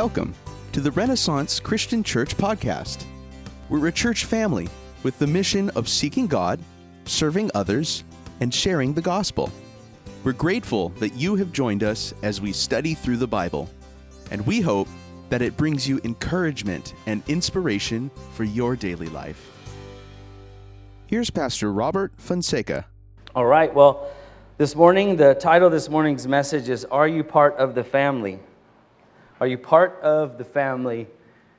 Welcome to the Renaissance Christian Church podcast. We're a church family with the mission of seeking God, serving others, and sharing the gospel. We're grateful that you have joined us as we study through the Bible, and we hope that it brings you encouragement and inspiration for your daily life. Here's Pastor Robert Fonseca. All right, well, this morning, the title of this morning's message is Are You Part of the Family? Are you part of the family?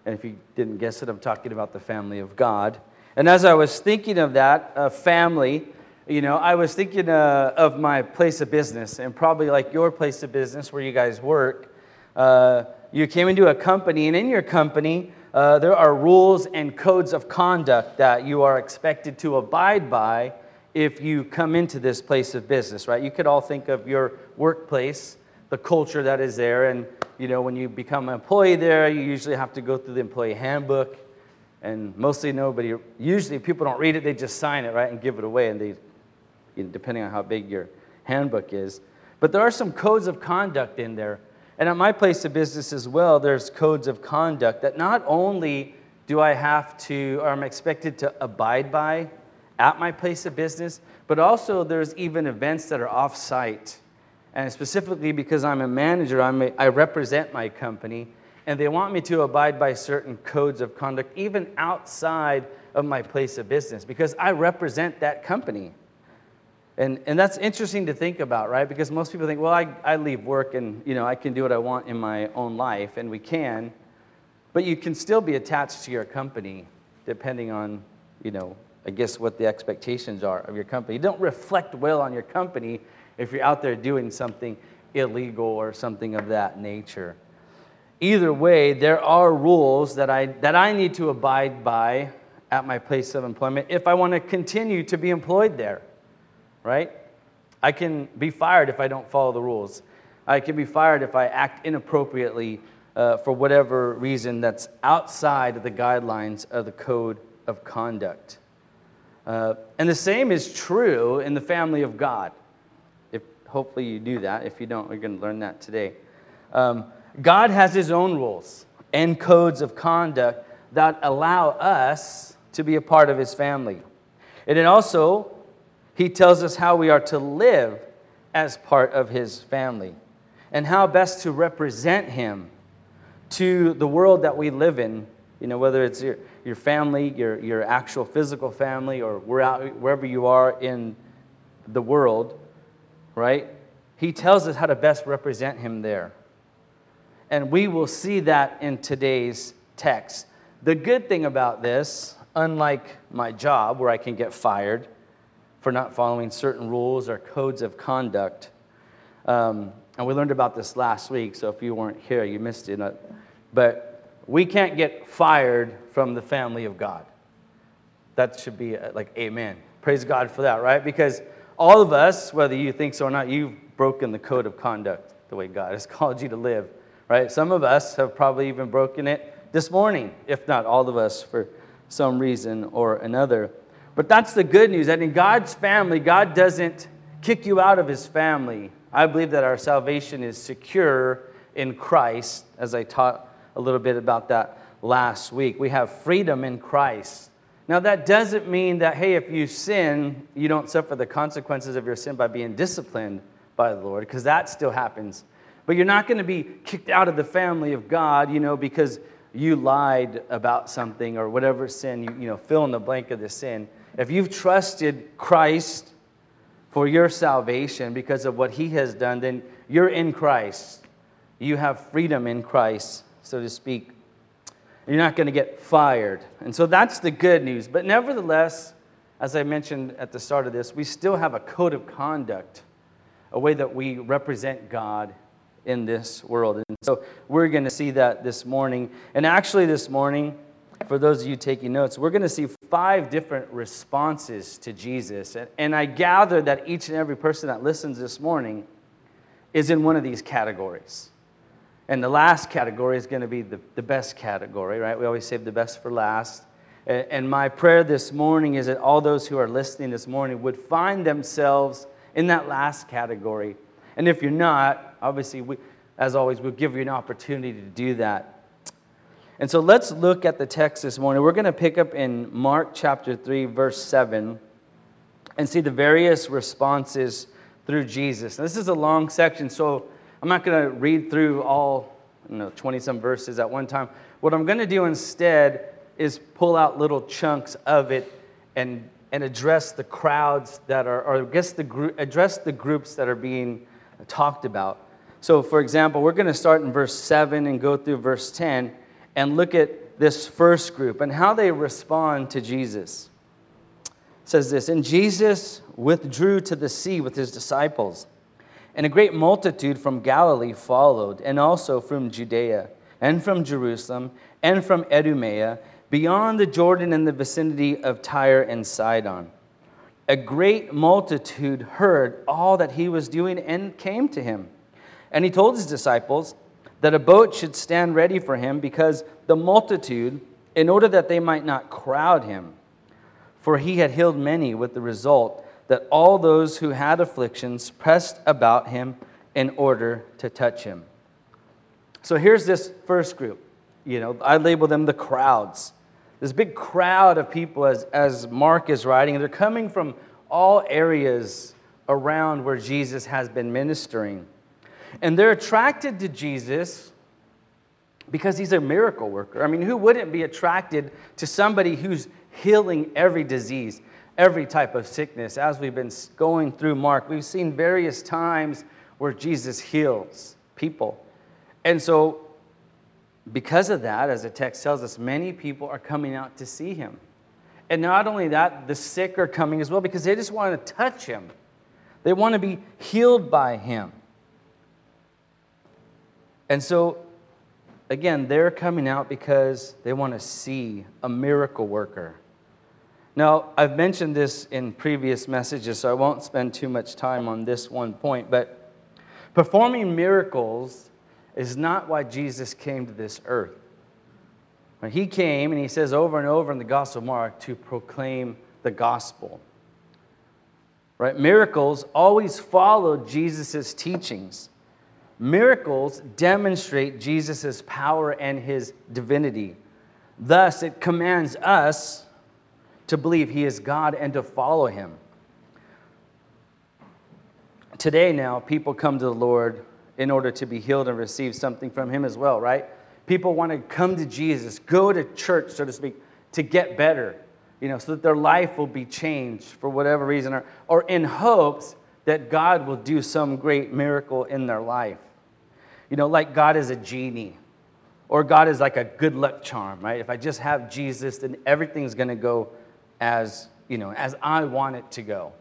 And if you didn't guess it, I'm talking about the family of God. And as I was thinking of that, uh, family, you know, I was thinking uh, of my place of business and probably like your place of business where you guys work. Uh, you came into a company, and in your company, uh, there are rules and codes of conduct that you are expected to abide by if you come into this place of business, right? You could all think of your workplace, the culture that is there, and you know, when you become an employee there, you usually have to go through the employee handbook. And mostly nobody, usually people don't read it, they just sign it, right, and give it away. And they, you know, depending on how big your handbook is. But there are some codes of conduct in there. And at my place of business as well, there's codes of conduct that not only do I have to, or I'm expected to abide by at my place of business, but also there's even events that are off site and specifically because I'm a manager, I'm a, I represent my company, and they want me to abide by certain codes of conduct, even outside of my place of business, because I represent that company. And, and that's interesting to think about, right? Because most people think, well, I, I leave work and you know, I can do what I want in my own life, and we can, but you can still be attached to your company depending on, you know, I guess what the expectations are of your company. You don't reflect well on your company if you're out there doing something illegal or something of that nature. Either way, there are rules that I, that I need to abide by at my place of employment if I want to continue to be employed there, right? I can be fired if I don't follow the rules. I can be fired if I act inappropriately uh, for whatever reason that's outside of the guidelines of the code of conduct. Uh, and the same is true in the family of God hopefully you do that. If you don't, you're going to learn that today. Um, God has his own rules and codes of conduct that allow us to be a part of his family. And it also, he tells us how we are to live as part of his family and how best to represent him to the world that we live in, you know, whether it's your, your family, your, your actual physical family, or wherever you are in the world right? He tells us how to best represent him there. And we will see that in today's text. The good thing about this, unlike my job where I can get fired for not following certain rules or codes of conduct, um, and we learned about this last week, so if you weren't here, you missed it. But we can't get fired from the family of God. That should be uh, like, amen. Praise God for that, right? Because all of us, whether you think so or not, you've broken the code of conduct the way God has called you to live, right? Some of us have probably even broken it this morning, if not all of us for some reason or another. But that's the good news that in God's family, God doesn't kick you out of his family. I believe that our salvation is secure in Christ, as I taught a little bit about that last week. We have freedom in Christ. Now, that doesn't mean that, hey, if you sin, you don't suffer the consequences of your sin by being disciplined by the Lord, because that still happens. But you're not going to be kicked out of the family of God, you know, because you lied about something or whatever sin, you, you know, fill in the blank of the sin. If you've trusted Christ for your salvation because of what he has done, then you're in Christ. You have freedom in Christ, so to speak. You're not going to get fired. And so that's the good news. But nevertheless, as I mentioned at the start of this, we still have a code of conduct, a way that we represent God in this world. And so we're going to see that this morning. And actually, this morning, for those of you taking notes, we're going to see five different responses to Jesus. And and I gather that each and every person that listens this morning is in one of these categories. And the last category is going to be the, the best category, right? We always save the best for last. And my prayer this morning is that all those who are listening this morning would find themselves in that last category. And if you're not, obviously, we, as always, we'll give you an opportunity to do that. And so let's look at the text this morning. We're going to pick up in Mark chapter 3, verse 7, and see the various responses through Jesus. Now, this is a long section, so I'm not going to read through all you know, 20 some verses at one time. What I'm going to do instead is pull out little chunks of it and, and address the crowds that are, or I guess the group, address the groups that are being talked about. So, for example, we're going to start in verse 7 and go through verse 10 and look at this first group and how they respond to Jesus. It says this And Jesus withdrew to the sea with his disciples, and a great multitude from Galilee followed, and also from Judea, and from Jerusalem, and from Idumea, beyond the Jordan in the vicinity of Tyre and Sidon. A great multitude heard all that he was doing and came to him. And he told his disciples, that a boat should stand ready for him because the multitude, in order that they might not crowd him, for he had healed many, with the result that all those who had afflictions pressed about him in order to touch him. So here's this first group. You know, I label them the crowds. This big crowd of people, as, as Mark is writing, they're coming from all areas around where Jesus has been ministering. And they're attracted to Jesus because he's a miracle worker. I mean, who wouldn't be attracted to somebody who's healing every disease, every type of sickness? As we've been going through Mark, we've seen various times where Jesus heals people. And so, because of that, as the text tells us, many people are coming out to see him. And not only that, the sick are coming as well because they just want to touch him. They want to be healed by him. And so, again, they're coming out because they want to see a miracle worker. Now, I've mentioned this in previous messages, so I won't spend too much time on this one point, but performing miracles is not why Jesus came to this earth. When He came, and he says over and over in the Gospel of Mark, to proclaim the gospel. Right? Miracles always followed Jesus' teachings. Miracles demonstrate Jesus' power and his divinity. Thus, it commands us to believe he is God and to follow him. Today, now, people come to the Lord in order to be healed and receive something from him as well, right? People want to come to Jesus, go to church, so to speak, to get better, you know, so that their life will be changed for whatever reason, or, or in hopes that God will do some great miracle in their life you know, like God is a genie or God is like a good luck charm, right? If I just have Jesus, then everything's going to go as, you know, as I want it to go.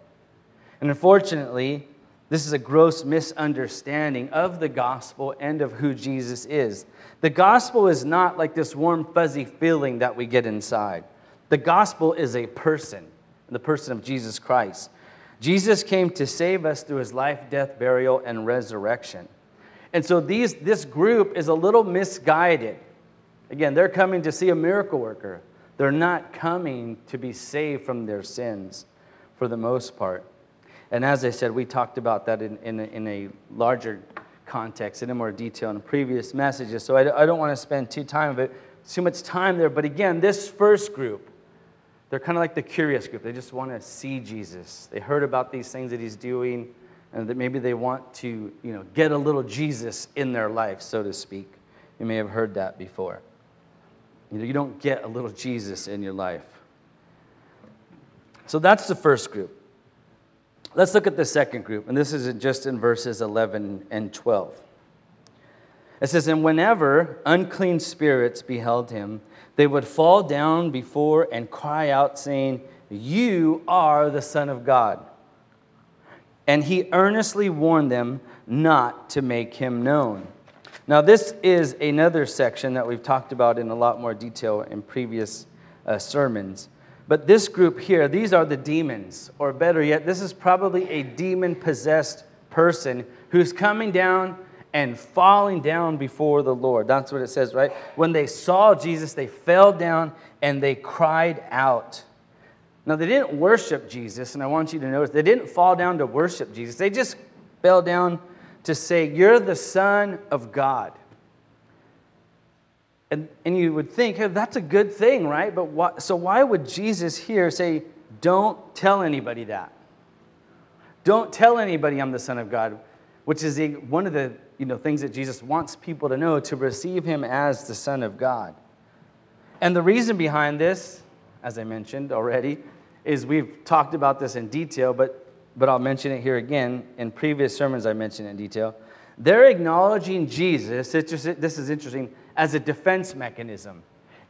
And unfortunately, this is a gross misunderstanding of the gospel and of who Jesus is. The gospel is not like this warm, fuzzy feeling that we get inside. The gospel is a person, the person of Jesus Christ. Jesus came to save us through his life, death, burial, and resurrection. And so these, this group is a little misguided. Again, they're coming to see a miracle worker. They're not coming to be saved from their sins for the most part. And as I said, we talked about that in, in, a, in a larger context and in more detail in previous messages. So I, I don't want to spend too time of it, too much time there. But again, this first group, they're kind of like the curious group. They just want to see Jesus. They heard about these things that he's doing and that maybe they want to you know, get a little Jesus in their life, so to speak. You may have heard that before. You, know, you don't get a little Jesus in your life. So that's the first group. Let's look at the second group, and this is just in verses 11 and 12. It says, And whenever unclean spirits beheld him, they would fall down before and cry out, saying, You are the Son of God and he earnestly warned them not to make him known. Now, this is another section that we've talked about in a lot more detail in previous uh, sermons. But this group here, these are the demons, or better yet, this is probably a demon possessed person who's coming down and falling down before the Lord. That's what it says, right? When they saw Jesus, they fell down and they cried out. Now, they didn't worship Jesus, and I want you to notice they didn't fall down to worship Jesus. They just fell down to say, You're the Son of God. And, and you would think, hey, that's a good thing, right? But why, so why would Jesus here say, Don't tell anybody that? Don't tell anybody I'm the Son of God, which is a, one of the you know, things that Jesus wants people to know to receive him as the Son of God. And the reason behind this, as I mentioned already, is we've talked about this in detail, but, but I'll mention it here again. In previous sermons, I mentioned in detail. They're acknowledging Jesus, this is interesting, as a defense mechanism.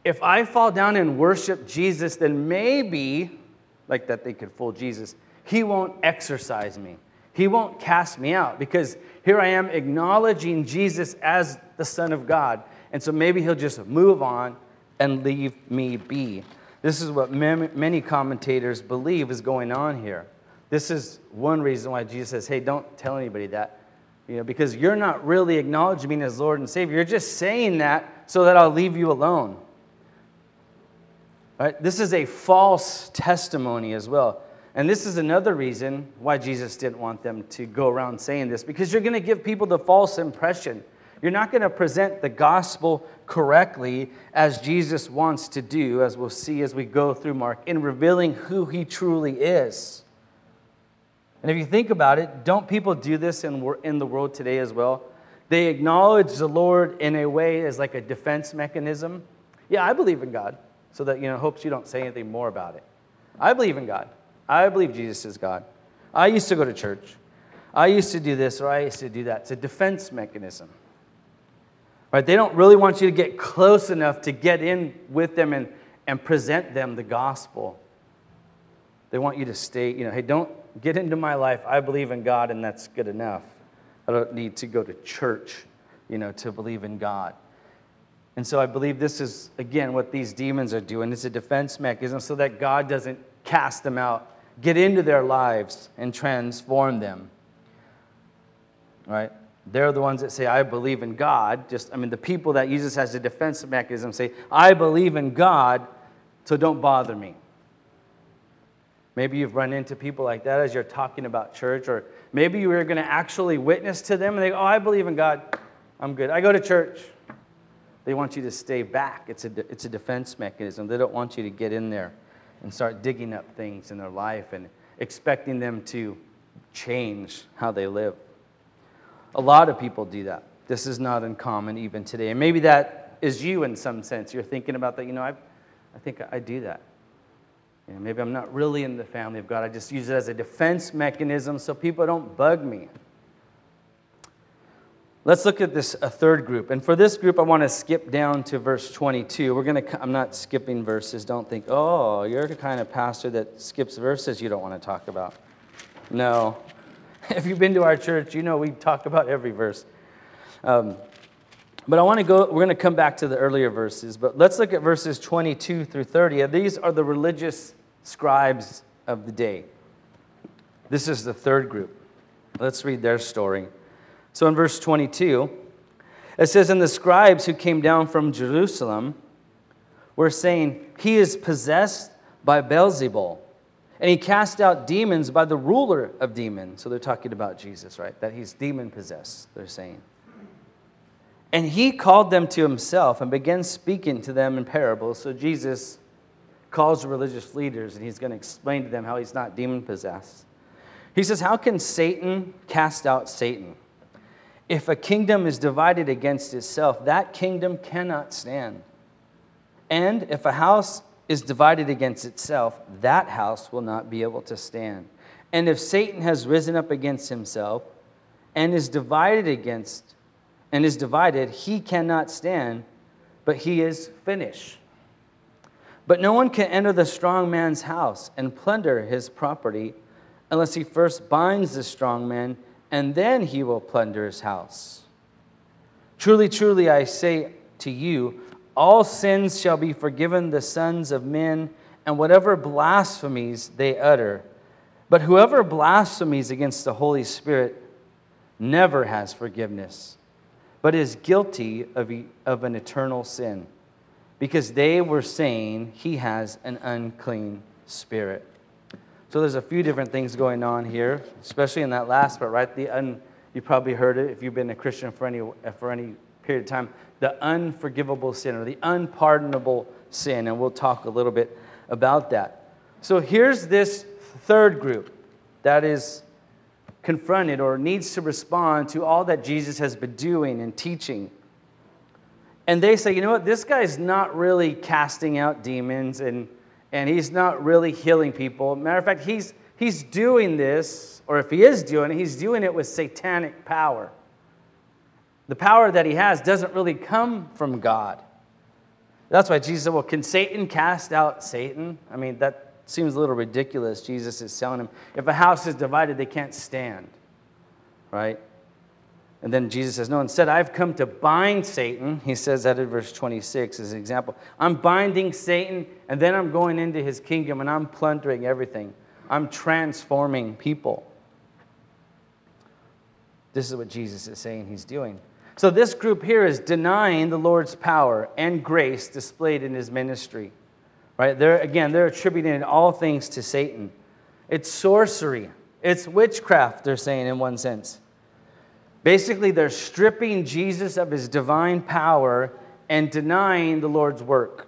If I fall down and worship Jesus, then maybe, like that they could fool Jesus, he won't exorcise me. He won't cast me out because here I am acknowledging Jesus as the Son of God. And so maybe he'll just move on and leave me be. This is what many commentators believe is going on here. This is one reason why Jesus says, hey, don't tell anybody that. You know, because you're not really acknowledging me as Lord and Savior. You're just saying that so that I'll leave you alone. Right? This is a false testimony as well. And this is another reason why Jesus didn't want them to go around saying this, because you're going to give people the false impression. You're not going to present the gospel correctly as Jesus wants to do, as we'll see as we go through Mark, in revealing who he truly is. And if you think about it, don't people do this in, in the world today as well? They acknowledge the Lord in a way as like a defense mechanism. Yeah, I believe in God, so that, you know, hopes you don't say anything more about it. I believe in God. I believe Jesus is God. I used to go to church. I used to do this or I used to do that. It's a defense mechanism. Right? They don't really want you to get close enough to get in with them and, and present them the gospel. They want you to stay, you know, hey, don't get into my life. I believe in God and that's good enough. I don't need to go to church, you know, to believe in God. And so I believe this is, again, what these demons are doing. It's a defense mechanism so that God doesn't cast them out get into their lives and transform them. Right? They're the ones that say, I believe in God. Just, I mean, the people that use this as a defense mechanism say, I believe in God, so don't bother me. Maybe you've run into people like that as you're talking about church, or maybe you are going to actually witness to them and they go, Oh, I believe in God. I'm good. I go to church. They want you to stay back. It's a, it's a defense mechanism. They don't want you to get in there and start digging up things in their life and expecting them to change how they live. A lot of people do that. This is not uncommon even today. And maybe that is you in some sense. You're thinking about that, you know, I, I think I do that. You know, maybe I'm not really in the family of God. I just use it as a defense mechanism so people don't bug me. Let's look at this a third group. And for this group, I want to skip down to verse 22. We're going to I'm not skipping verses. Don't think, "Oh, you're the kind of pastor that skips verses you don't want to talk about." No. If you've been to our church, you know we talk about every verse. Um, but I want to go, we're going to come back to the earlier verses, but let's look at verses 22 through 30. These are the religious scribes of the day. This is the third group. Let's read their story. So in verse 22, it says, And the scribes who came down from Jerusalem were saying, He is possessed by Beelzebul, and he cast out demons by the ruler of demons. So they're talking about Jesus, right? That he's demon possessed, they're saying. And he called them to himself and began speaking to them in parables. So Jesus calls the religious leaders and he's going to explain to them how he's not demon possessed. He says, How can Satan cast out Satan? If a kingdom is divided against itself, that kingdom cannot stand. And if a house is divided against itself, that house will not be able to stand. And if Satan has risen up against himself and is divided against and is divided, he cannot stand, but he is finished. But no one can enter the strong man's house and plunder his property unless he first binds the strong man and then he will plunder his house. Truly, truly, I say to you, all sins shall be forgiven the sons of men, and whatever blasphemies they utter. But whoever blasphemies against the Holy Spirit never has forgiveness, but is guilty of, of an eternal sin, because they were saying he has an unclean spirit. So there's a few different things going on here, especially in that last part, right? The un, You probably heard it if you've been a Christian for any, for any period of time the unforgivable sin or the unpardonable sin. And we'll talk a little bit about that. So here's this third group that is confronted or needs to respond to all that Jesus has been doing and teaching. And they say, you know what, this guy's not really casting out demons and, and he's not really healing people. Matter of fact, he's, he's doing this, or if he is doing it, he's doing it with satanic power. The power that he has doesn't really come from God. That's why Jesus said, Well, can Satan cast out Satan? I mean, that seems a little ridiculous. Jesus is telling him, if a house is divided, they can't stand. Right? And then Jesus says, No, instead, I've come to bind Satan. He says that in verse 26 as an example. I'm binding Satan, and then I'm going into his kingdom and I'm plundering everything. I'm transforming people. This is what Jesus is saying he's doing. So, this group here is denying the Lord's power and grace displayed in his ministry. Right? They're, again, they're attributing all things to Satan. It's sorcery, it's witchcraft, they're saying in one sense. Basically, they're stripping Jesus of his divine power and denying the Lord's work.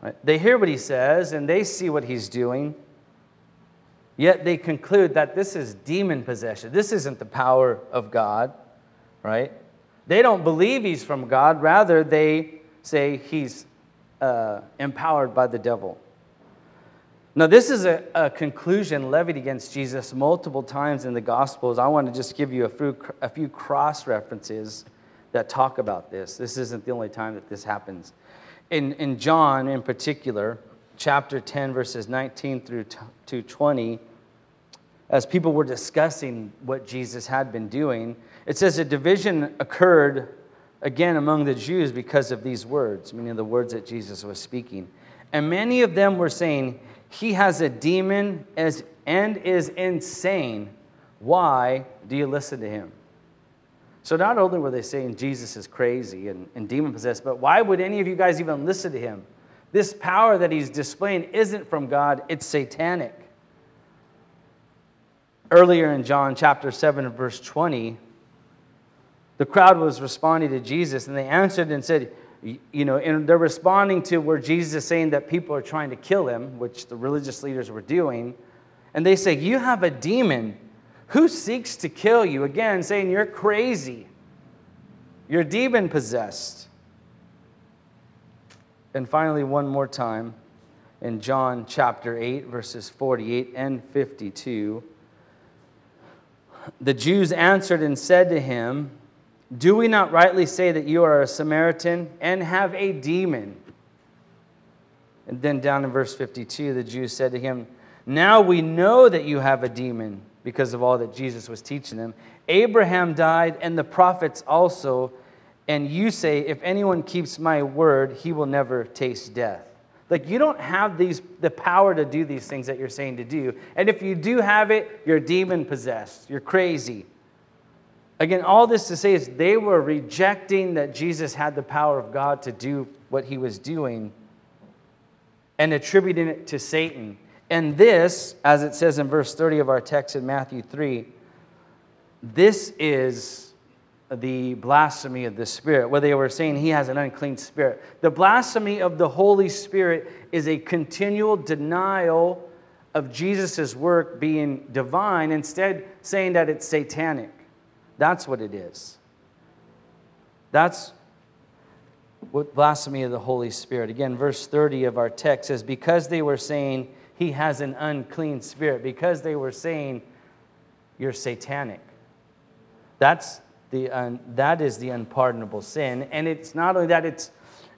Right? They hear what he says and they see what he's doing, yet they conclude that this is demon possession. This isn't the power of God, right? They don't believe he's from God, rather, they say he's uh, empowered by the devil. Now, this is a, a, conclusion levied against Jesus multiple times in the Gospels. I want to just give you a few, a few cross references that talk about this. This isn't the only time that this happens. In, in John, in particular, chapter 10, verses 19 through to 20, as people were discussing what Jesus had been doing, it says a division occurred again among the Jews because of these words, meaning the words that Jesus was speaking. And many of them were saying, he has a demon as, and is insane. Why do you listen to him? So, not only were they saying Jesus is crazy and, and demon possessed, but why would any of you guys even listen to him? This power that he's displaying isn't from God, it's satanic. Earlier in John chapter 7, verse 20, the crowd was responding to Jesus and they answered and said, you know, and they're responding to where Jesus is saying that people are trying to kill him, which the religious leaders were doing. And they say, You have a demon. Who seeks to kill you? Again, saying you're crazy. You're demon possessed. And finally, one more time, in John chapter 8, verses 48 and 52, the Jews answered and said to him, do we not rightly say that you are a Samaritan and have a demon? And then down in verse 52, the Jews said to him, Now we know that you have a demon because of all that Jesus was teaching them. Abraham died and the prophets also. And you say, If anyone keeps my word, he will never taste death. Like you don't have these the power to do these things that you're saying to do. And if you do have it, you're demon possessed. You're crazy. Again, all this to say is they were rejecting that Jesus had the power of God to do what he was doing and attributing it to Satan. And this, as it says in verse 30 of our text in Matthew 3, this is the blasphemy of the Spirit, where they were saying he has an unclean spirit. The blasphemy of the Holy Spirit is a continual denial of Jesus' work being divine, instead, saying that it's satanic. That's what it is. That's what blasphemy of the Holy Spirit. Again, verse 30 of our text says, Because they were saying he has an unclean spirit, because they were saying you're satanic. That's the, un, that is the unpardonable sin. And it's not only that, it's,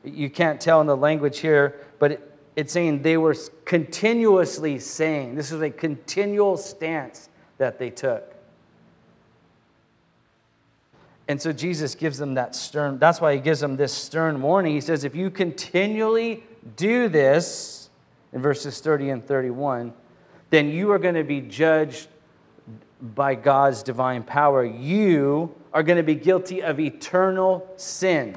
you can't tell in the language here, but it, it's saying they were continuously saying, this is a continual stance that they took. And so Jesus gives them that stern, that's why he gives them this stern warning. He says, if you continually do this, in verses 30 and 31, then you are going to be judged by God's divine power. You are going to be guilty of eternal sin.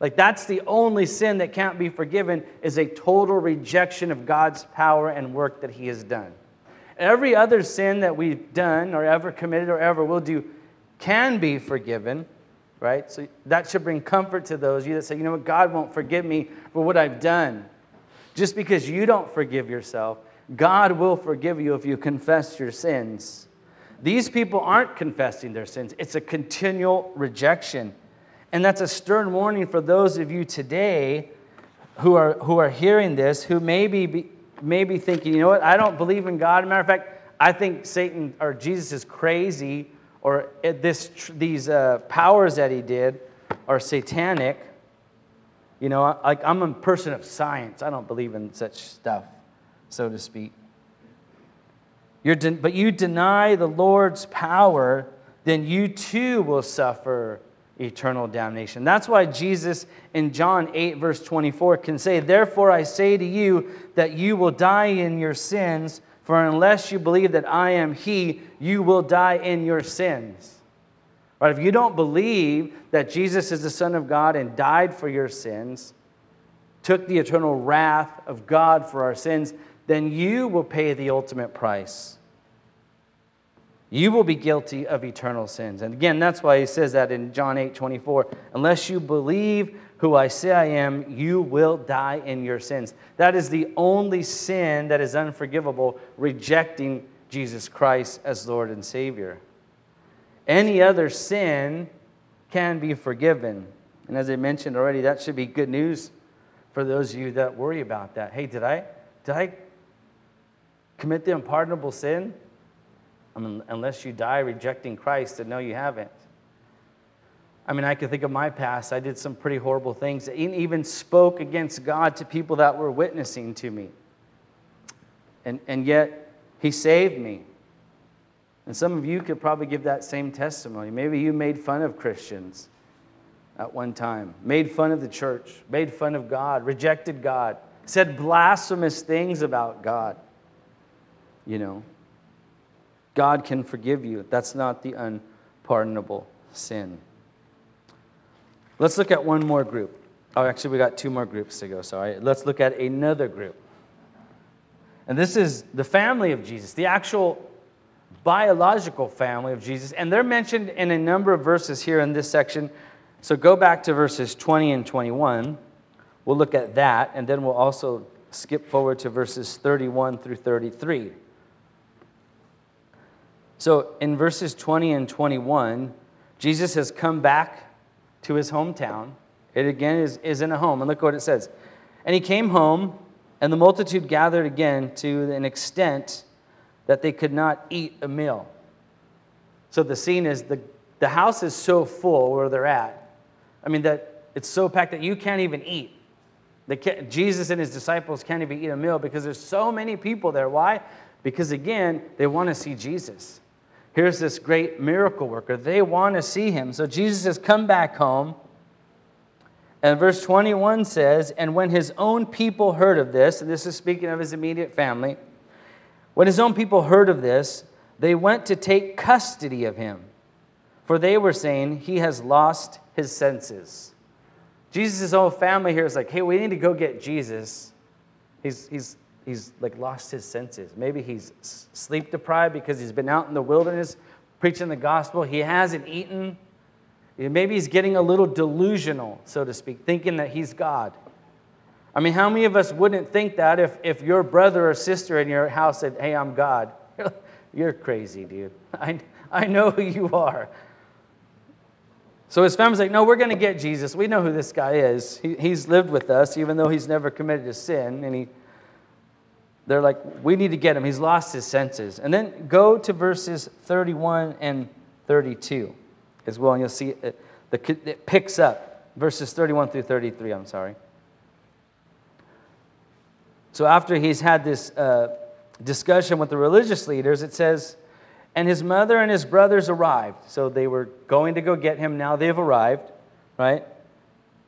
Like that's the only sin that can't be forgiven is a total rejection of God's power and work that he has done. Every other sin that we've done or ever committed or ever will do can be forgiven, right? So that should bring comfort to those of you that say, you know what, God won't forgive me for what I've done. Just because you don't forgive yourself, God will forgive you if you confess your sins. These people aren't confessing their sins, it's a continual rejection. And that's a stern warning for those of you today who are, who are hearing this, who may be, may be thinking, you know what, I don't believe in God. matter of fact, I think Satan or Jesus is crazy, or this, these uh, powers that he did are satanic. You know, like I'm a person of science. I don't believe in such stuff, so to speak. De- but you deny the Lord's power, then you too will suffer eternal damnation. That's why Jesus in John 8, verse 24, can say, Therefore I say to you that you will die in your sins, for unless you believe that I am He, you will die in your sins. Right? If you don't believe that Jesus is the Son of God and died for your sins, took the eternal wrath of God for our sins, then you will pay the ultimate price you will be guilty of eternal sins. And again, that's why he says that in John 8 24. Unless you believe who I say I am, you will die in your sins. That is the only sin that is unforgivable, rejecting Jesus Christ as Lord and Savior. Any other sin can be forgiven. And as I mentioned already, that should be good news for those of you that worry about that. Hey, did I, did I commit the unpardonable sin? I mean, unless you die rejecting Christ, then no, you haven't. I mean, I can think of my past. I did some pretty horrible things, even spoke against God to people that were witnessing to me. And, and yet, He saved me. And some of you could probably give that same testimony. Maybe you made fun of Christians at one time, made fun of the church, made fun of God, rejected God, said blasphemous things about God. You know, God can forgive you. That's not the unpardonable sin. Let's look at one more group. Oh, actually, we got two more groups to go. Sorry. Let's look at another group. And this is the family of Jesus, the actual biological family of Jesus. And they're mentioned in a number of verses here in this section. So go back to verses 20 and 21. We'll look at that, and then we'll also skip forward to verses 31 through 33. So in verses 20 and 21, Jesus has come back to his hometown. It again is, is in a home. And look what it says. And he came home, and the multitude gathered again to an extent that they could not eat a meal. So the scene is the, the house is so full where they're at. I mean, that it's so packed that you can't even eat. Jesus and his disciples can't even eat a meal because there's so many people there. Why? Because again, they want to see Jesus. Here's this great miracle worker. They want to see him. So Jesus has come back home. And verse 21 says, And when his own people heard of this, and this is speaking of his immediate family, when his own people heard of this, they went to take custody of him, for they were saying, He has lost his senses. Jesus' whole family here is like, Hey, we need to go get Jesus. He's, he's he's like lost his senses. Maybe he's sleep deprived because he's been out in the wilderness preaching the gospel. He hasn't eaten. Maybe he's getting a little delusional, so to speak, thinking that he's God. I mean, how many of us wouldn't think that if, if your brother or sister in your house said, Hey, I'm God? You're crazy, dude. I, I know who you are. So his family's like, No, we're going to get Jesus. We know who this guy is. He, he's lived with us, even though he's never committed a sin, and he they're like, we need to get him. He's lost his senses. And then go to verses 31 and 32 as well, and you'll see it, it picks up. Verses 31 through 33, I'm sorry. So after he's had this uh, discussion with the religious leaders, it says, and his mother and his brothers arrived. So they were going to go get him. Now they've arrived, right?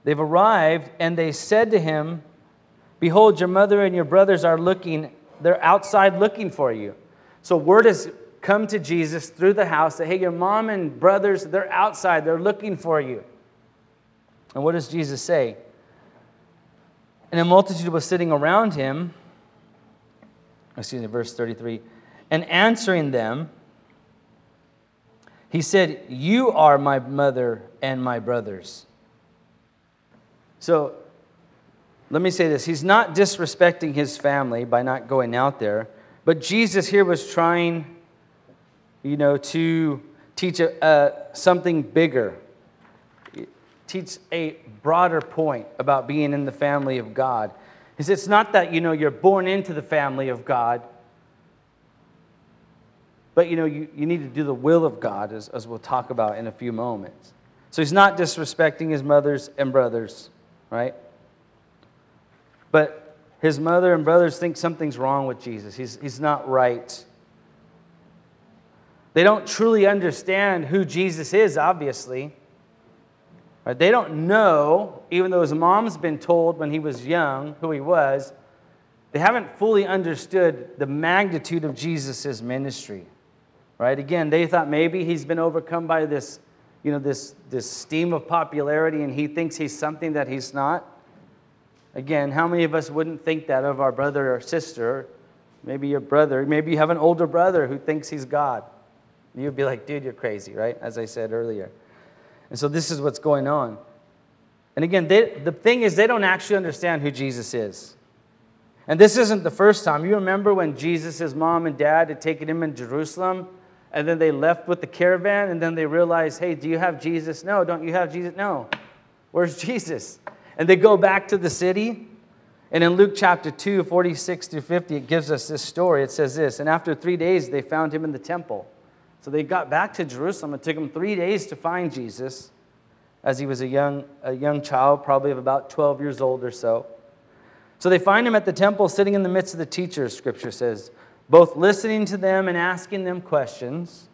They've arrived, and they said to him, Behold, your mother and your brothers are looking, they're outside looking for you. So word has come to Jesus through the house that, hey, your mom and brothers, they're outside, they're looking for you. And what does Jesus say? And a multitude was sitting around him. Excuse me, verse 33. And answering them, he said, You are my mother and my brothers. So let me say this He's not disrespecting his family by not going out there, but Jesus here was trying, you know, to teach a, something bigger, teach a broader point about being in the family of God. Is it's not that, you know, you're born into the family of God, but, you know, you, you need to do the will of God, as, as we'll talk about in a few moments. So he's not disrespecting his mothers and brothers, right? But his mother and brothers think something's wrong with Jesus. He's, he's not right. They don't truly understand who Jesus is, obviously. Right? They don't know, even though his mom's been told when he was young who he was, they haven't fully understood the magnitude of Jesus' ministry. Right? Again, they thought maybe he's been overcome by this, you know, this, this steam of popularity and he thinks he's something that he's not. Again, how many of us wouldn't think that of our brother or sister? Maybe your brother, maybe you have an older brother who thinks he's God. You'd be like, dude, you're crazy, right? As I said earlier. And so this is what's going on. And again, they, the thing is, they don't actually understand who Jesus is. And this isn't the first time. You remember when Jesus' mom and dad had taken him in Jerusalem, and then they left with the caravan, and then they realized, hey, do you have Jesus? No. Don't you have Jesus? No. Where's Jesus? And they go back to the city. And in Luke chapter 2, 46 through 50, it gives us this story. It says this And after three days, they found him in the temple so they got back to Jerusalem. It took them three days to find Jesus as he was a young, a young child, probably of about 12 years old or so. So they find him at the temple sitting in the midst of the teachers, scripture says, both listening to them and asking them questions.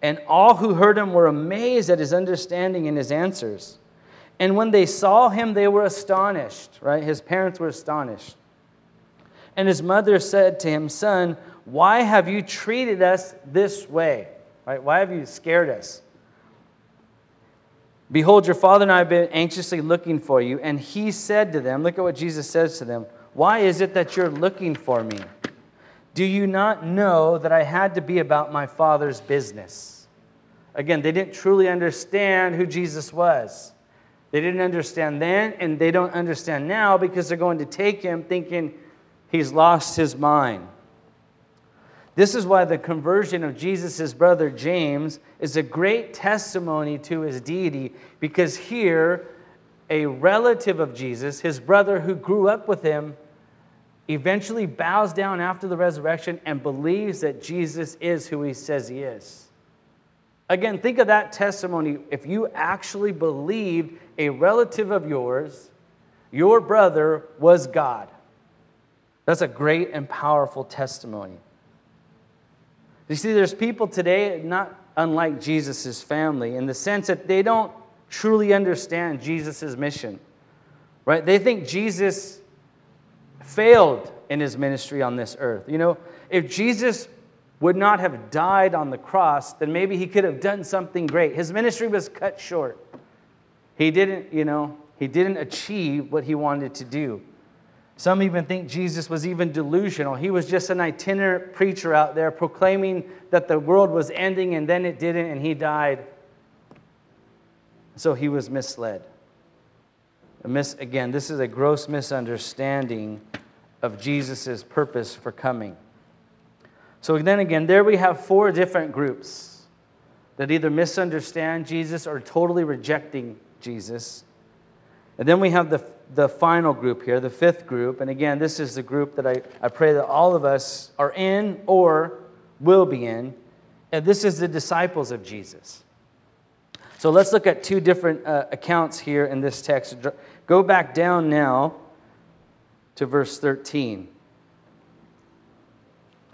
And all who heard him were amazed at his understanding and his answers. And when they saw him, they were astonished, right? His parents were astonished. And his mother said to him, Son, why have you treated us this way? Right? Why have you scared us? Behold, your father and I have been anxiously looking for you. And he said to them, Look at what Jesus says to them. Why is it that you're looking for me? Do you not know that I had to be about my father's business? Again, they didn't truly understand who Jesus was. They didn't understand then, and they don't understand now because they're going to take him thinking he's lost his mind. This is why the conversion of Jesus' brother James is a great testimony to his deity, because here, a relative of Jesus, his brother who grew up with him, eventually bows down after the resurrection and believes that Jesus is who he says he is. Again, think of that testimony. If you actually believed a relative of yours, your brother was God. That's a great and powerful testimony. You see, there's people today, not unlike Jesus' family, in the sense that they don't truly understand Jesus' mission, right? They think Jesus failed in his ministry on this earth. You know, if Jesus would not have died on the cross, then maybe he could have done something great. His ministry was cut short. He didn't, you know, he didn't achieve what he wanted to do. Some even think Jesus was even delusional. He was just an itinerant preacher out there proclaiming that the world was ending and then it didn't and he died. So he was misled. Mis- again, this is a gross misunderstanding of Jesus' purpose for coming. So then again, there we have four different groups that either misunderstand Jesus or totally rejecting Jesus. And then we have the the final group here, the fifth group. And again, this is the group that I, I pray that all of us are in or will be in. And this is the disciples of Jesus. So let's look at two different uh, accounts here in this text. Go back down now to verse 13.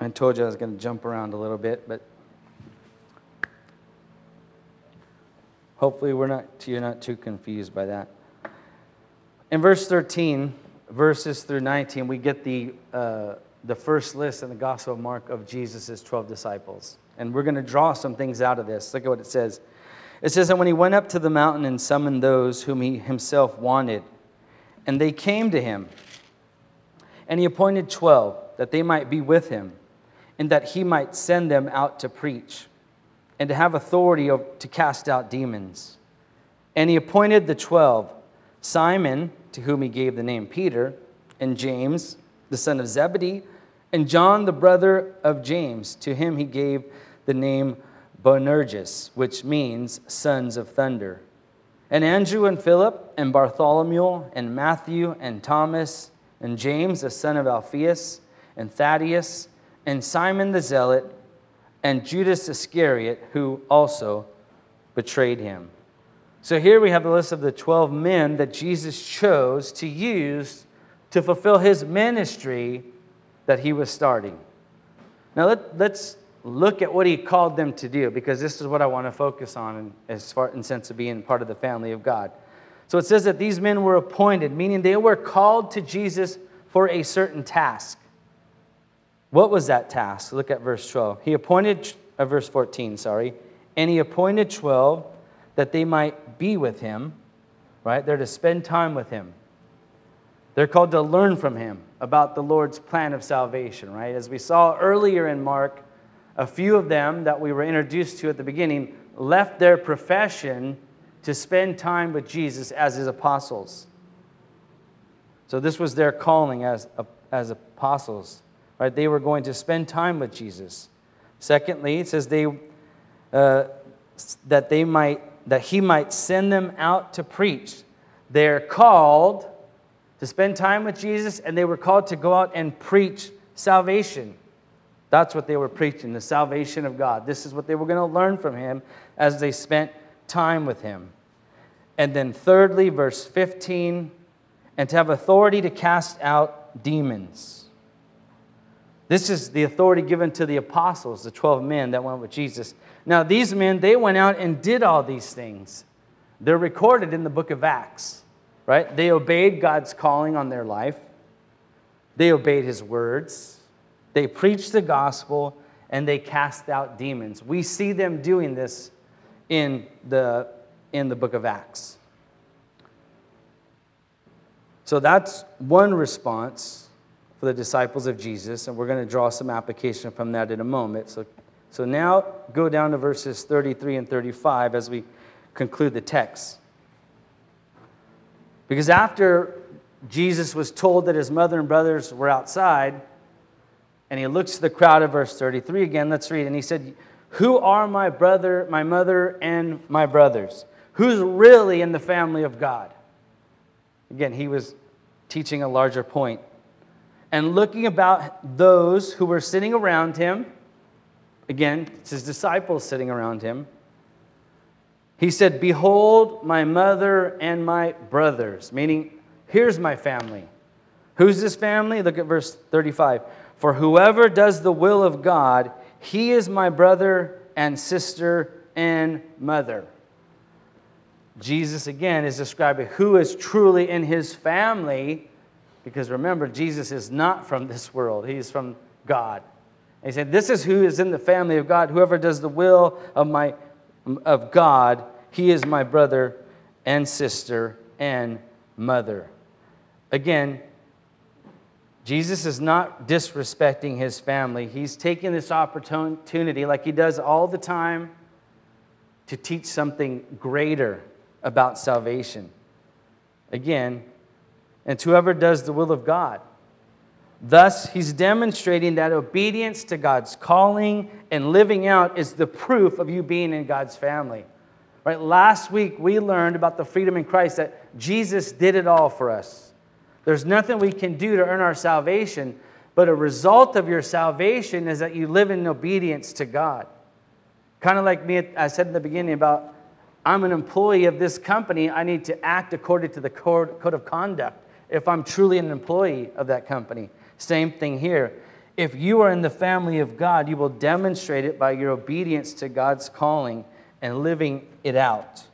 I told you I was going to jump around a little bit, but hopefully we're not, you're not too confused by that. In verse 13, verses through 19, we get the, uh, the first list in the Gospel of Mark of Jesus' 12 disciples. And we're going to draw some things out of this. Look at what it says. It says that when he went up to the mountain and summoned those whom he himself wanted, and they came to him, and he appointed 12 that they might be with him, and that he might send them out to preach and to have authority to cast out demons. And he appointed the twelve Simon, to whom he gave the name Peter, and James, the son of Zebedee, and John, the brother of James. To him he gave the name Boanerges, which means sons of thunder. And Andrew and Philip, and Bartholomew, and Matthew, and Thomas, and James, the son of Alphaeus, and Thaddeus, and Simon the Zealot, and Judas Iscariot, who also betrayed him. So here we have the list of the 12 men that Jesus chose to use to fulfill his ministry that he was starting. Now let, us look at what he called them to do because this is what I want to focus on in, as far in sense of being part of the family of God. So it says that these men were appointed, meaning they were called to Jesus for a certain task. What was that task? Look at verse 12. He appointed, uh, verse 14, sorry, and he appointed 12 that they might be with him, right? They're to spend time with him. They're called to learn from him about the Lord's plan of salvation, right? As we saw earlier in Mark, a few of them that we were introduced to at the beginning left their profession to spend time with Jesus as his apostles. So this was their calling as, as apostles, right? They were going to spend time with Jesus. Secondly, it says they, uh, that they might that he might send them out to preach. They're called to spend time with Jesus, and they were called to go out and preach salvation. That's what they were preaching, the salvation of God. This is what they were going to learn from him as they spent time with him. And then, thirdly, verse 15, and to have authority to cast out demons. This is the authority given to the apostles, the 12 men that went with Jesus. Now, these men, they went out and did all these things. They're recorded in the book of Acts, right? They obeyed God's calling on their life, they obeyed his words, they preached the gospel, and they cast out demons. We see them doing this in the, in the book of Acts. So that's one response for the disciples of Jesus, and we're going to draw some application from that in a moment. So, so now go down to verses 33 and 35 as we conclude the text. Because after Jesus was told that his mother and brothers were outside, and he looks to the crowd of verse 33 again, let's read. And he said, Who are my brother, my mother, and my brothers? Who's really in the family of God? Again, he was teaching a larger point and looking about those who were sitting around him, again, it's his disciples sitting around him, he said, Behold, my mother and my brothers, meaning, here's my family. Who's this family? Look at verse 35. For whoever does the will of God, he is my brother and sister and mother. Jesus, again, is describing who is truly in his family because remember, Jesus is not from this world, he's from God. And he said, This is who is in the family of God. Whoever does the will of, my, of God, he is my brother and sister and mother. Again, Jesus is not disrespecting his family. He's taking this opportunity, like he does all the time, to teach something greater about salvation. Again, and whoever does the will of God. Thus, he's demonstrating that obedience to God's calling and living out is the proof of you being in God's family. Right? Last week we learned about the freedom in Christ that Jesus did it all for us. There's nothing we can do to earn our salvation, but a result of your salvation is that you live in obedience to God. Kind of like me, I said in the beginning about I'm an employee of this company, I need to act according to the code of conduct if I'm truly an employee of that company. Same thing here. If you are in the family of God, you will demonstrate it by your obedience to God's calling and living it out.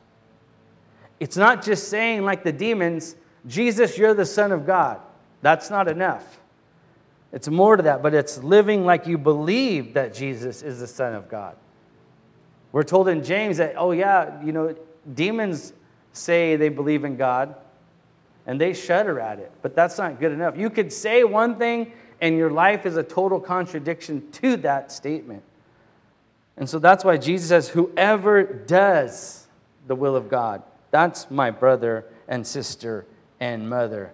It's not just saying, like the demons, Jesus, you're the Son of God. That's not enough. It's more to that, but it's living like you believe that Jesus is the Son of God. We're told in James that, oh, yeah, you know, demons say they believe in God, and they shudder at it. But that's not good enough. You could say one thing And your life is a total contradiction to that statement. And so that's why Jesus says, Whoever does the will of God, that's my brother and sister and mother.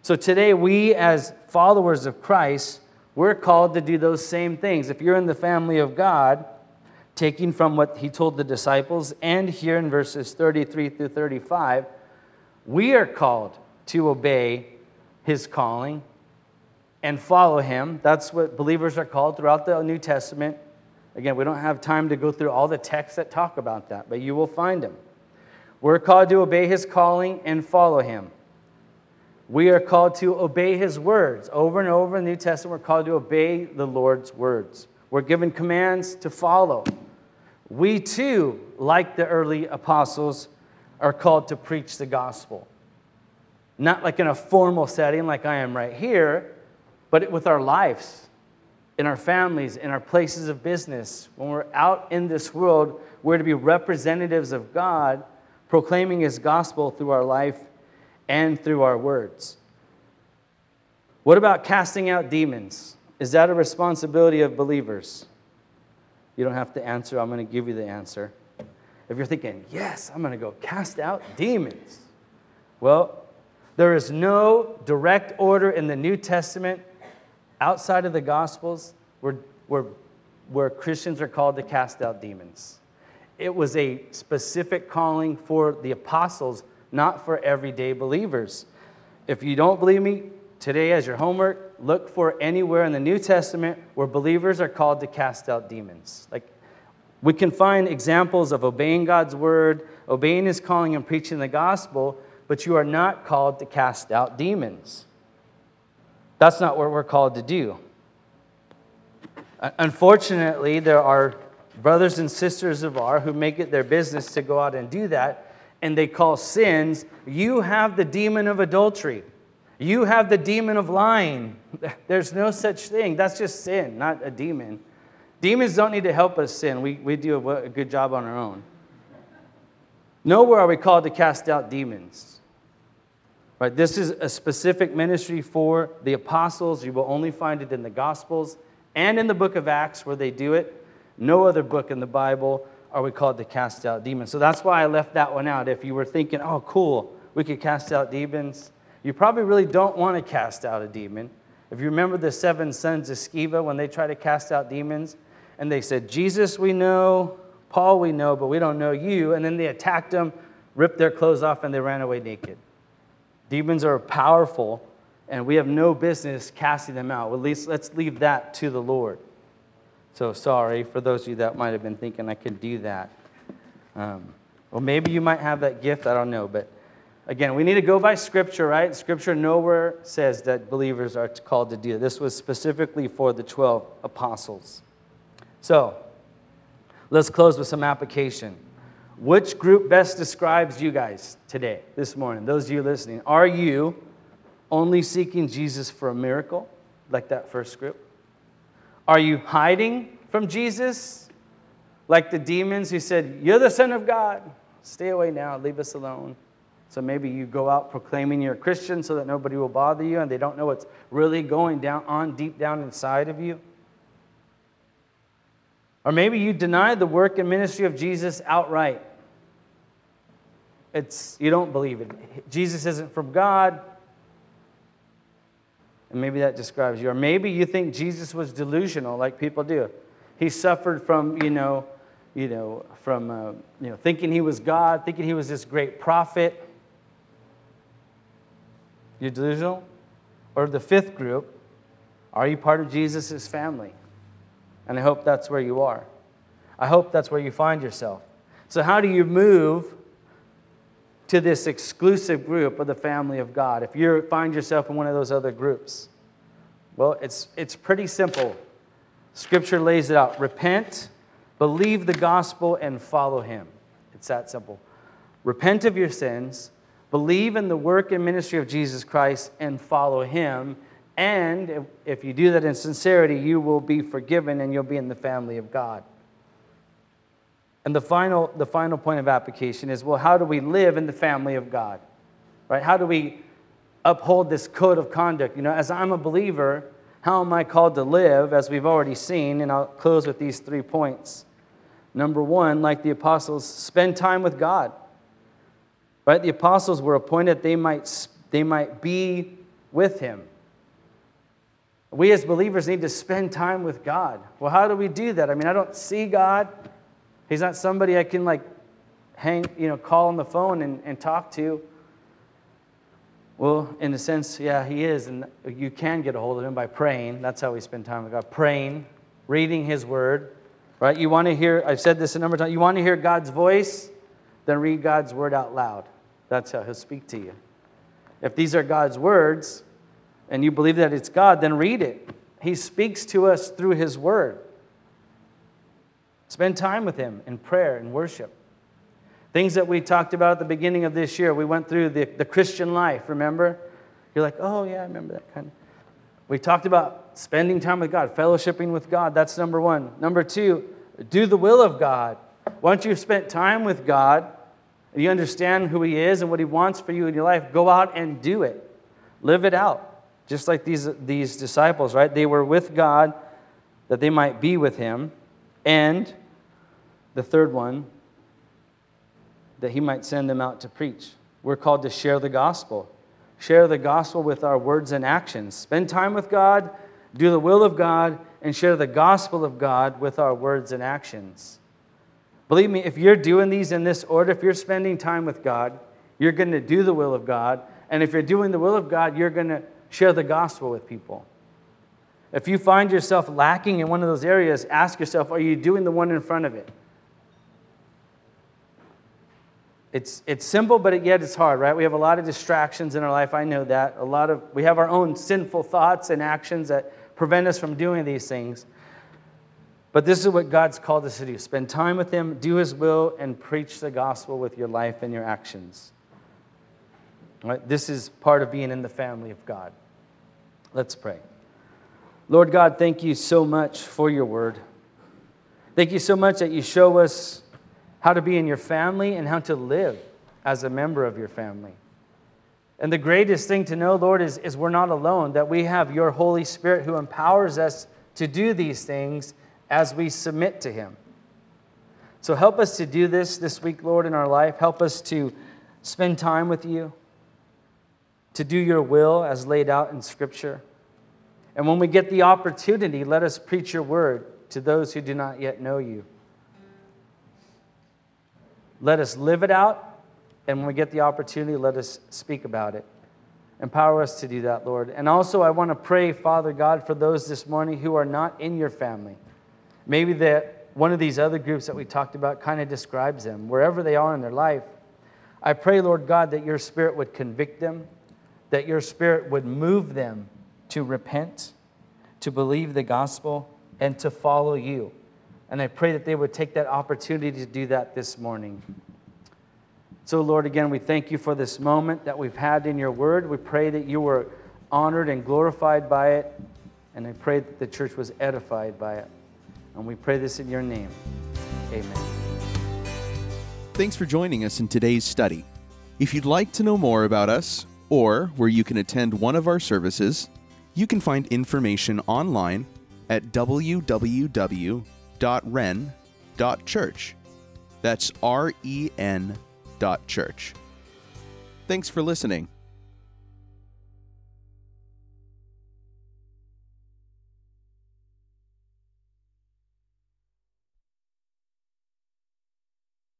So today, we as followers of Christ, we're called to do those same things. If you're in the family of God, taking from what he told the disciples, and here in verses 33 through 35, we are called to obey his calling and follow him. That's what believers are called throughout the New Testament. Again, we don't have time to go through all the texts that talk about that, but you will find them. We're called to obey his calling and follow him. We are called to obey his words. Over and over in the New Testament, we're called to obey the Lord's words. We're given commands to follow. We too, like the early apostles, are called to preach the gospel. Not like in a formal setting like I am right here, but with our lives, in our families, in our places of business. When we're out in this world, we're to be representatives of God, proclaiming His gospel through our life and through our words. What about casting out demons? Is that a responsibility of believers? You don't have to answer, I'm going to give you the answer. If you're thinking, yes, I'm going to go cast out demons. Well, there is no direct order in the New Testament outside of the Gospels where, where, where Christians are called to cast out demons. It was a specific calling for the apostles, not for everyday believers. If you don't believe me, today as your homework, look for anywhere in the New Testament where believers are called to cast out demons. Like we can find examples of obeying God's word, obeying his calling and preaching the gospel, but you are not called to cast out demons. That's not what we're called to do. Unfortunately, there are brothers and sisters of ours who make it their business to go out and do that, and they call sins. You have the demon of adultery. You have the demon of lying. There's no such thing. That's just sin, not a demon. Demons don't need to help us sin. We, we do a, a good job on our own. Nowhere are we called to cast out demons. Right? This is a specific ministry for the apostles. You will only find it in the Gospels and in the book of Acts where they do it. No other book in the Bible are we called to cast out demons. So that's why I left that one out. If you were thinking, oh, cool, we could cast out demons, you probably really don't want to cast out a demon. If you remember the seven sons of Sceva when they tried to cast out demons, and they said, Jesus, we know, Paul, we know, but we don't know you. And then they attacked them, ripped their clothes off, and they ran away naked. Demons are powerful, and we have no business casting them out. At least let's leave that to the Lord. So sorry for those of you that might have been thinking I could do that. Um, well, maybe you might have that gift, I don't know, but Again, we need to go by Scripture, right? Scripture nowhere says that believers are called to do it. This was specifically for the 12 apostles. So, let's close with some application. Which group best describes you guys today, this morning? Those of you listening, are you only seeking Jesus for a miracle, like that first group? Are you hiding from Jesus, like the demons who said, You're the Son of God? Stay away now, leave us alone. So maybe you go out proclaiming you're a Christian so that nobody will bother you and they don't know what's really going down on deep down inside of you. Or maybe you deny the work and ministry of Jesus outright. It's you don't believe it. Jesus isn't from God. And maybe that describes you. Or maybe you think Jesus was delusional like people do. He suffered from, you know, you know, from uh, you know, thinking he was God, thinking he was this great prophet. You're delusional? Or the fifth group, are you part of Jesus' family? And I hope that's where you are. I hope that's where you find yourself. So, how do you move to this exclusive group of the family of God if you find yourself in one of those other groups? Well, it's, it's pretty simple. Scripture lays it out repent, believe the gospel, and follow him. It's that simple. Repent of your sins, Believe in the work and ministry of Jesus Christ and follow him. And if, if you do that in sincerity, you will be forgiven and you'll be in the family of God. And the final, the final point of application is well, how do we live in the family of God? Right? How do we uphold this code of conduct? You know, as I'm a believer, How am I called to live, as we've already seen? And I'll close with these three points. Number one, like the apostles, spend time with God. Right? The apostles were appointed they might, they might be with him. We as believers need to spend time with God. Well, how do we do that? I mean, I don't see God. He's not somebody I can like hang, you know, call on the phone and, and talk to. Well, in a sense, yeah, he is. And you can get a hold of him by praying. That's how we spend time with God. Praying, reading his word. Right? You want to hear, I've said this a number of times, you want to hear God's voice, then read God's word out loud. That's how he'll speak to you. If these are God's words, and you believe that it's God, then read it. He speaks to us through His Word. Spend time with Him in prayer and worship. Things that we talked about at the beginning of this year, we went through the, the Christian life, remember? You're like, oh, yeah, I remember that kind of. We talked about spending time with God, fellowshipping with God. That's number one. Number two, do the will of God. Once you've spent time with God, you understand who He is and what He wants for you in your life, go out and do it. Live it out. Just like these, these disciples, right? They were with God that they might be with Him. And the third one, that He might send them out to preach. We're called to share the gospel. Share the gospel with our words and actions. Spend time with God, do the will of God, and share the gospel of God with our words and actions. Believe me, if you're doing these in this order, if you're spending time with God, you're going to do the will of God. And if you're doing the will of God, you're going to share the gospel with people. If you find yourself lacking in one of those areas, ask yourself, are you doing the one in front of it? It's, it's simple, but yet it's hard, right? We have a lot of distractions in our life. I know that. A lot of, we have our own sinful thoughts and actions that prevent us from doing these things. But this is what God's called us to do spend time with Him, do His will, and preach the gospel with your life and your actions. Right? This is part of being in the family of God. Let's pray. Lord God, thank you so much for your word. Thank you so much that you show us how to be in your family and how to live as a member of your family. And the greatest thing to know, Lord, is, is we're not alone, that we have your Holy Spirit who empowers us to do these things as we submit to Him. So help us to do this this week, Lord, in our life. Help us to spend time with you to do your will as laid out in Scripture. And when we get the opportunity, let us preach your word to those who do not yet know you. Let us live it out, and when we get the opportunity, let us speak about it. Empower us to do that, Lord. And also, I want to pray, Father God, for those this morning who are not in your family. Maybe that one of these other groups that we talked about kind of describes them, wherever they are in their life. I pray, Lord God, that your spirit would convict them that your spirit would move them to repent, to believe the gospel, and to follow you. And I pray that they would take that opportunity to do that this morning. So, Lord, again, we thank you for this moment that we've had in your word. We pray that you were honored and glorified by it. And I pray that the church was edified by it. And we pray this in your name. Amen. Thanks for joining us in today's study. If you'd like to know more about us, or where you can attend one of our services, you can find information online at www.ren.church. That's R E N dot church. Thanks for listening.